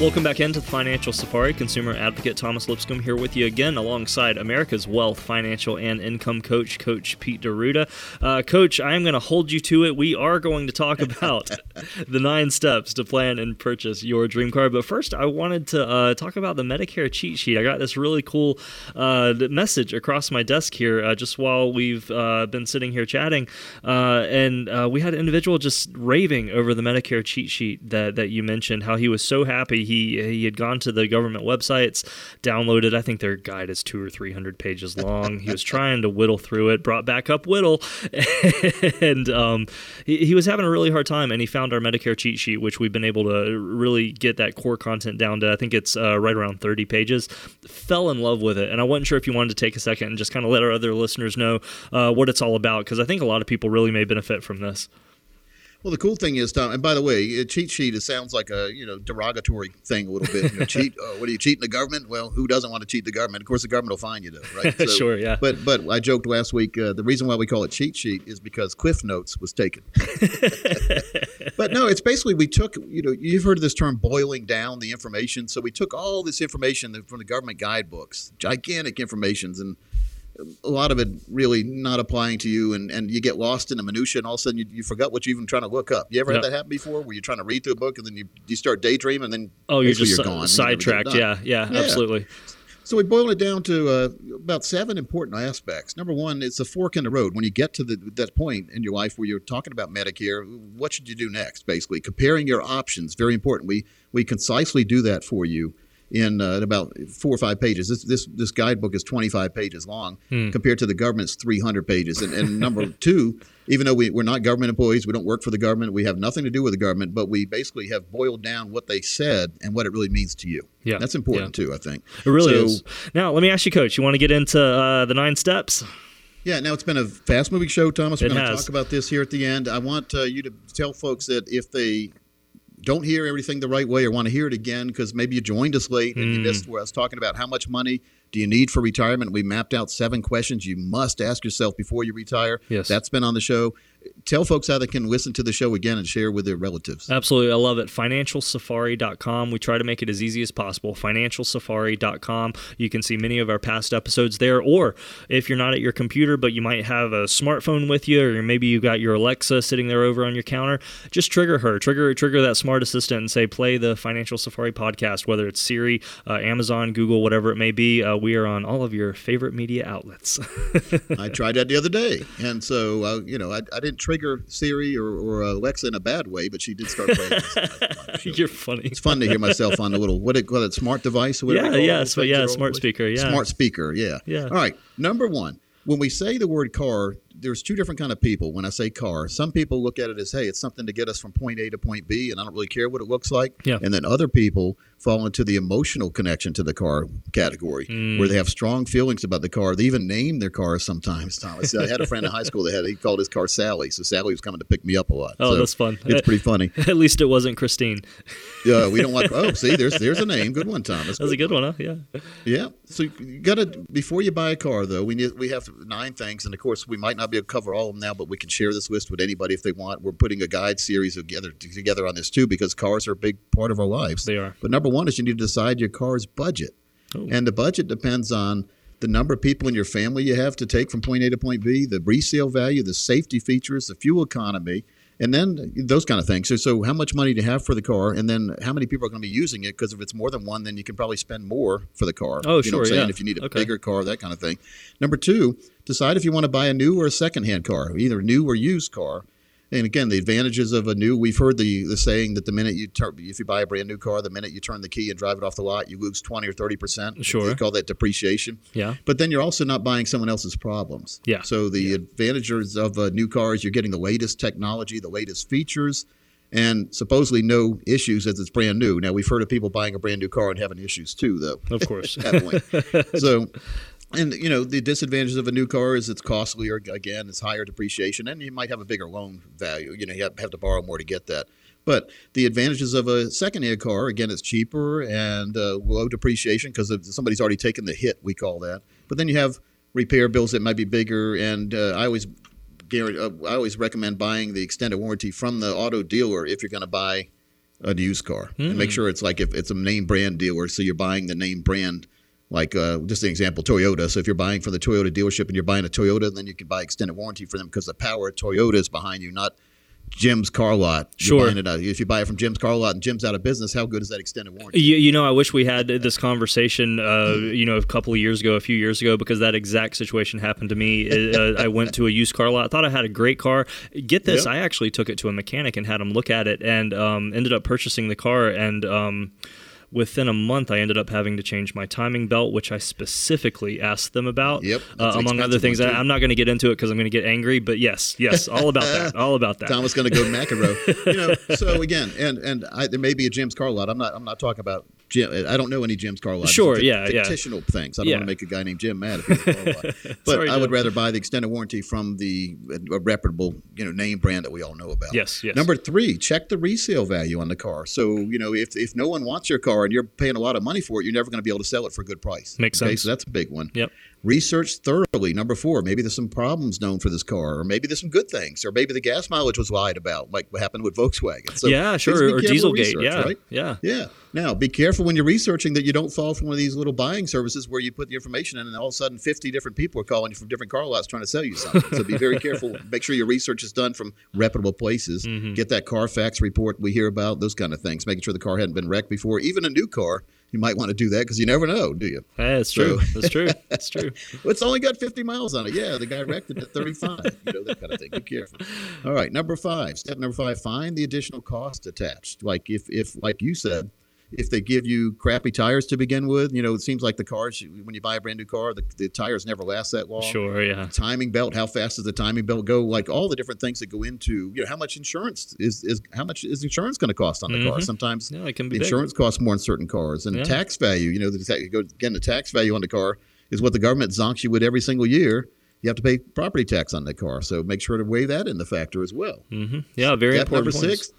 Welcome back into the Financial Safari. Consumer advocate Thomas Lipscomb here with you again, alongside America's Wealth Financial and Income Coach, Coach Pete D'Arruda. Uh, Coach, I am going to hold you to it. We are going to talk about the nine steps to plan and purchase your dream car. But first, I wanted to uh, talk about the Medicare cheat sheet. I got this really cool uh, message across my desk here uh, just while we've uh, been sitting here chatting, uh, and we had an individual just raving over the Medicare cheat sheet that that you mentioned. How he was so happy he he had gone to the government websites, downloaded. I think their guide is two or three hundred pages long. he was trying to whittle through it, brought back up whittle, and um, he, he was having a really hard time. And he found our Medicare cheat sheet, which we've been able to really get that core content down to. I think it's uh, right around thirty pages. Fell in love with it, and I wasn't sure if you wanted to take a second and just kind of let our other listeners know uh, what it's all about because I think a lot of people really may benefit from this.
Well, the cool thing is, Tom, and by the way, a cheat sheet it sounds like a you know derogatory thing a little bit. You know, cheat? Uh, what are you cheating the government? Well, who doesn't want to cheat the government? Of course, the government will find you, though, right?
So, sure, yeah.
But but I joked last week. Uh, the reason why we call it cheat sheet is because Cliff Notes was taken. but no, it's basically we took you know you've heard of this term boiling down the information. So we took all this information from the government guidebooks, gigantic informations, and a lot of it really not applying to you, and, and you get lost in the minutia, and all of a sudden you, you forgot what you even trying to look up. You ever
Yep.
had that happen before, where you're trying to read through a book and then you, you start daydreaming, and then
Oh, you're just
you're gone. You never get it
sidetracked.
done.
Yeah, yeah,
Yeah.
absolutely.
So we boil it down to uh, about seven important aspects. Number one, it's a fork in the road. When you get to the, that point in your life where you're talking about Medicare, what should you do next? Basically, comparing your options very important. We we concisely do that for you in uh, about four or five pages. This this this guidebook is 25 pages long compared to the government's 300 pages. And, and number two, even though we, we're not government employees, we don't work for the government, we have nothing to do with the government, but we basically have boiled down what they said and what it really means to you.
Yeah,
that's important too. I think
It really
So-
is. Now, let me ask you, Coach. You want to get into uh, the nine steps?
Yeah, now it's been a fast moving show, Thomas. We're
It
going to talk about this here at the end. I want uh, you to tell folks that if they don't hear everything the right way or want to hear it again, because maybe you joined us late and
Hmm.
you missed where I was talking about how much money do you need for retirement. We mapped out seven questions you must ask yourself before you retire.
Yes.
That's been on the show. Tell folks how they can listen to the show again and share with their relatives.
Absolutely. I love it. FinancialSafari.com. We try to make it as easy as possible. FinancialSafari.com. You can see many of our past episodes there. Or if you're not at your computer, but you might have a smartphone with you, or maybe you got your Alexa sitting there over on your counter, just trigger her. Trigger trigger that smart assistant and say, play the Financial Safari podcast, whether it's Siri, uh, Amazon, Google, whatever it may be. Uh, we are on all of your favorite media outlets.
I tried that the other day, and so uh, you know I, I didn't trigger Siri or, or uh, Alexa in a bad way, but she did start playing. this on the show.
You're funny.
It's fun to hear myself on the little what it call it smart device or whatever.
Yeah, yeah, so- yeah, smart speaker, yeah.
smart speaker. Yeah,
Yeah.
All right, number one. When we say the word car, there's two different kind of people. When I say car, some people look at it as, hey, it's something to get us from point A to point B, and I don't really care what it looks like.
Yeah.
And then other people fall into the emotional connection to the car category,
Mm.
where they have strong feelings about the car. They even name their cars sometimes. Thomas, I had a friend in high school that had he called his car Sally, so Sally was coming to pick me up a lot.
Oh,
So
that's fun.
It's pretty funny.
At least it wasn't Christine.
Yeah, we don't like. Oh, see, there's there's a name. Good one, Thomas.
That was a good one, huh? Yeah.
Yeah. So you got to before you buy a car though, we need we have nine things, and of course we might not be able to cover all of them now, but we can share this list with anybody if they want. We're putting a guide series together together on this too because cars are a big part of our lives.
They are.
But number one is you need to decide your car's budget,
Oh.
and the budget depends on the number of people in your family you have to take from point A to point B, the resale value, the safety features, the fuel economy. And then those kind of things. So, so how much money do you have for the car, and then how many people are going to be using it? Because if it's more than one, then you can probably spend more for the car.
Oh,
you know what I'm saying?
yeah.
If you need a
Okay.
bigger car, that kind of thing. Number two, decide if you want to buy a new or a secondhand car, either new or used car. And again, the advantages of a new, we've heard the, the saying that the minute you turn, if you buy a brand new car, the minute you turn the key and drive it off the lot, you lose 20 or 30%.
Sure.
They call that depreciation.
Yeah.
But then you're also not buying someone else's problems.
Yeah.
So the advantages of uh, new cars, you're getting the latest technology, the latest features, and supposedly no issues as it's brand new. Now we've heard of people buying a brand new car and having issues too, though.
Of course.
so, and you know the disadvantages of a new car is it's costlier. Again, it's higher depreciation, and you might have a bigger loan value. You know, you have, to borrow more to get that. But the advantages of a second-hand car, again, it's cheaper and uh, low depreciation because somebody's already taken the hit. We call that. But then you have repair bills that might be bigger, and uh, I always guarantee, uh, I always recommend buying the extended warranty from the auto dealer if you're going to buy a used car, and make sure it's like if it's a name brand dealer, so you're buying the name brand. Like uh, just an example, Toyota. So if you're buying from the Toyota dealership and you're buying a Toyota, then you can buy extended warranty for them because the power of Toyota is behind you, not Jim's car lot.
Sure.
it if you buy it from Jim's car lot and Jim's out of business, how good is that extended warranty?
You, you know, I wish we had this conversation, uh, you know, a couple of years ago, a few years ago, because that exact situation happened to me. Uh, I went to a used car lot. I thought I had a great car. Get this. I actually took it to a mechanic and had him look at it, and um, ended up purchasing the car. And um, within a month, I ended up having to change my timing belt, which I specifically asked them about.
Yep,
uh, among other things. I, I'm not going to get into it because I'm going to get angry. But yes, yes, all about that. All about that.
Tom was going to go to McEnroe. you know, so again, and and I, there may be a James car lot. I'm not. I'm not talking about Jim. I don't know any Jim's car lot.
Sure, yeah, yeah.
fictional things. I don't
Yeah.
want to make a guy named Jim mad if he's a. But
Sorry,
I would rather buy the extended warranty from the a reputable, you know, name brand that we all know about.
Yes, yes.
Number three, check the resale value on the car. So you know, if if no one wants your car and you're paying a lot of money for it, you're never going to be able to sell it for a good price.
Makes
okay?
sense.
So that's a big one.
Yep.
Research thoroughly. Number four, maybe there's some problems known for this car, or maybe there's some good things, or maybe the gas mileage was lied about, like what happened with Volkswagen.
So yeah, sure, or Dieselgate. Research, yeah, right? yeah,
yeah. Now, be careful when you're researching that you don't fall for one of these little buying services where you put the information in, and all of a sudden, 50 different people are calling you from different car lots trying to sell you something. so be very careful. Make sure your research is done from reputable places. Mm-hmm. Get that Carfax report we hear about, those kind of things. Making sure the car hadn't been wrecked before, even a new car you might want to do that because you never know, do you?
Hey, that's so, true. That's true. That's true.
well, it's only got 50 miles on it. Yeah, the guy wrecked it at 35. you know, that kind of thing. Be careful. All right, number five. Step number five: find the additional cost attached. Like if, if, like you said, if they give you crappy tires to begin with, you know, it seems like the cars, when you buy a brand new car, the, the tires never last that long.
Sure, yeah.
Timing belt, how fast does the timing belt go? Like all the different things that go into, you know, how much insurance is, is how much is insurance going to cost on the mm-hmm. car? Sometimes
yeah, it can be
insurance
big.
costs more in certain cars. And yeah. tax value, you know, the, tax, again, the tax value on the car is what the government zonks you with every single year you have to pay property tax on the car. So make sure to weigh that in the factor as well.
Mm-hmm. Yeah, very
Step
important.
Number points. six,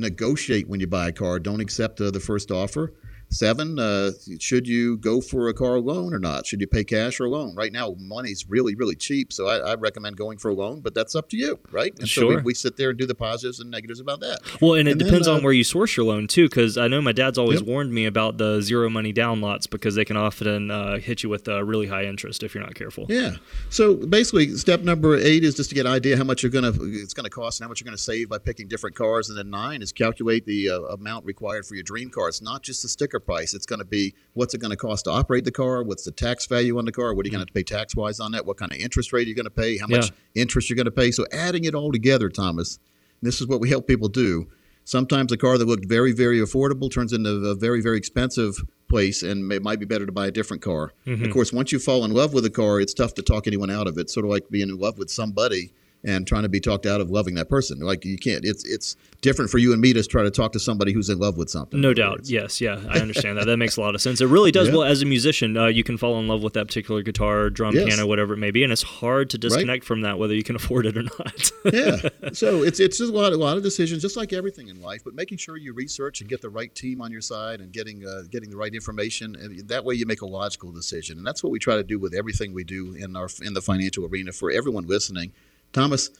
negotiate when you buy a car. Don't accept uh, the first offer. Seven, uh, should you go for a car loan or not? Should you pay cash or a loan? Right now, money's really, really cheap, so I, I recommend going for a loan, but that's up to you, right? And
sure.
so we, we, sit there and do the positives and negatives about that.
Well, and it and depends then, uh, on where you source your loan, too, because I know my dad's always yep. warned me about the zero money down lots because they can often uh, hit you with really high interest if you're not careful.
Yeah. So basically, step number eight is just to get an idea how much you're gonna it's gonna cost and how much you're gonna save by picking different cars, and then nine is calculate the uh, amount required for your dream car. It's not just the sticker price; it's going to be what's it going to cost to operate the car? What's the tax value on the car? What are you going to pay tax wise on that? What kind of interest rate are you going to pay? How much yeah. interest you're going to pay? So adding it all together, Thomas, this is what we help people do. Sometimes a car that looked very, very affordable turns into a very, very expensive place, and it might be better to buy a different car. Mm-hmm. Of course, once you fall in love with a car, it's tough to talk anyone out of it. Sort of like being in love with somebody and trying to be talked out of loving that person. Like you can't. It's it's different for you and me to try to talk to somebody who's in love with something.
No doubt. Yes. Yeah. I understand that. That makes a lot of sense. It really does. Yeah. Well, as a musician, uh, you can fall in love with that particular guitar, drum, yes. piano, whatever it may be, and it's hard to disconnect right. from that, whether you can afford it or not.
yeah. So it's it's just a lot a lot of decisions, just like everything in life, but making sure you research and get the right team on your side and getting uh, getting the right information, and that way you make a logical decision. And that's what we try to do with everything we do in our in the financial arena for everyone listening. Thomas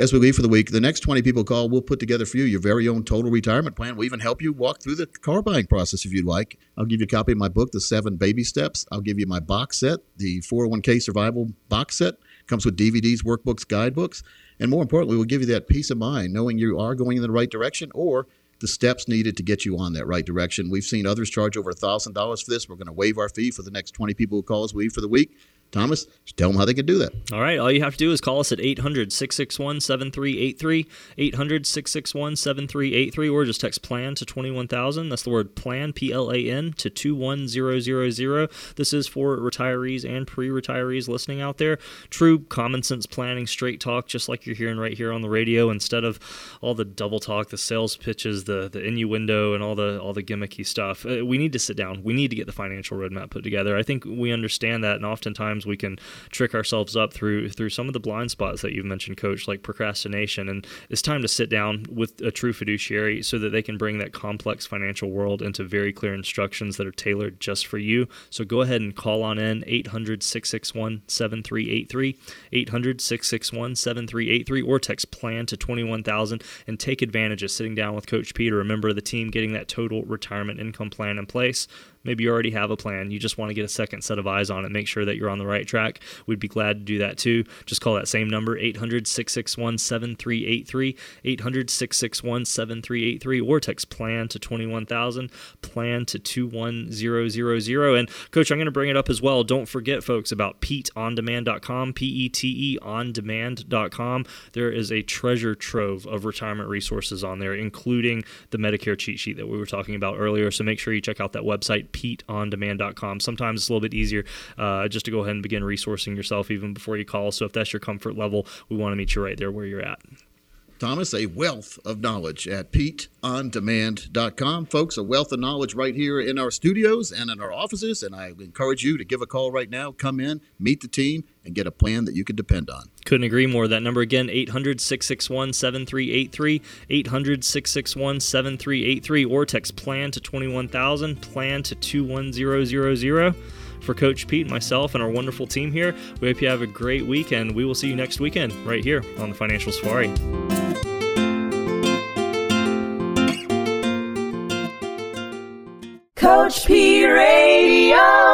as we leave for the week, the next 20 people call, we'll put together for you your very own total retirement plan. We'll even help you walk through the car buying process if you'd like. I'll give you a copy of my book, The Seven Baby Steps. I'll give you my box set, the 401k Survival box set. Comes with DVDs, workbooks, guidebooks. And more importantly, we'll give you that peace of mind knowing you are going in the right direction or the steps needed to get you on that right direction. We've seen others charge over $1,000 for this. We're going to waive our fee for the next 20 people who call us leave for the week. Thomas, just tell them how they can do that.
All right. All you have to do is call us at 800 661 7383, 800 661 7383, or just text PLAN to 21000. That's the word PLAN, P L A N, to 21000. This is for retirees and pre retirees listening out there. True common sense planning, straight talk, just like you're hearing right here on the radio, instead of all the double talk, the sales pitches, the, the innuendo, and all the, all the gimmicky stuff. Uh, we need to sit down. We need to get the financial roadmap put together. I think we understand that, and oftentimes we can trick ourselves up through through some of the blind spots that you've mentioned, Coach, like procrastination. And it's time to sit down with a true fiduciary so that they can bring that complex financial world into very clear instructions that are tailored just for you. So go ahead and call on in 800 661 7383, 800 661 7383, or text plan to 21000 and take advantage of sitting down with Coach Peter. Remember the team getting that total retirement income plan in place. Maybe you already have a plan. You just want to get a second set of eyes on it, make sure that you're on the right track. We'd be glad to do that too. Just call that same number, 800 661 7383, 800 661 7383, or text plan to 21000, plan to 21000. And coach, I'm going to bring it up as well. Don't forget, folks, about PeteOnDemand.com, P E T E ondemand.com. There is a treasure trove of retirement resources on there, including the Medicare cheat sheet that we were talking about earlier. So make sure you check out that website, PeteOnDemand.com. Sometimes it's a little bit easier uh, just to go ahead and begin resourcing yourself even before you call. So if that's your comfort level, we want to meet you right there where you're at.
Thomas, a wealth of knowledge at PeteOnDemand.com. Folks, a wealth of knowledge right here in our studios and in our offices. And I encourage you to give a call right now, come in, meet the team, and get a plan that you can depend on.
Couldn't agree more. That number again, 800 661 7383, 800 661 7383, or text plan to 21000, plan to 21000. For Coach Pete, myself, and our wonderful team here, we hope you have a great week, and We will see you next weekend right here on the Financial Safari.
Coach P Radio.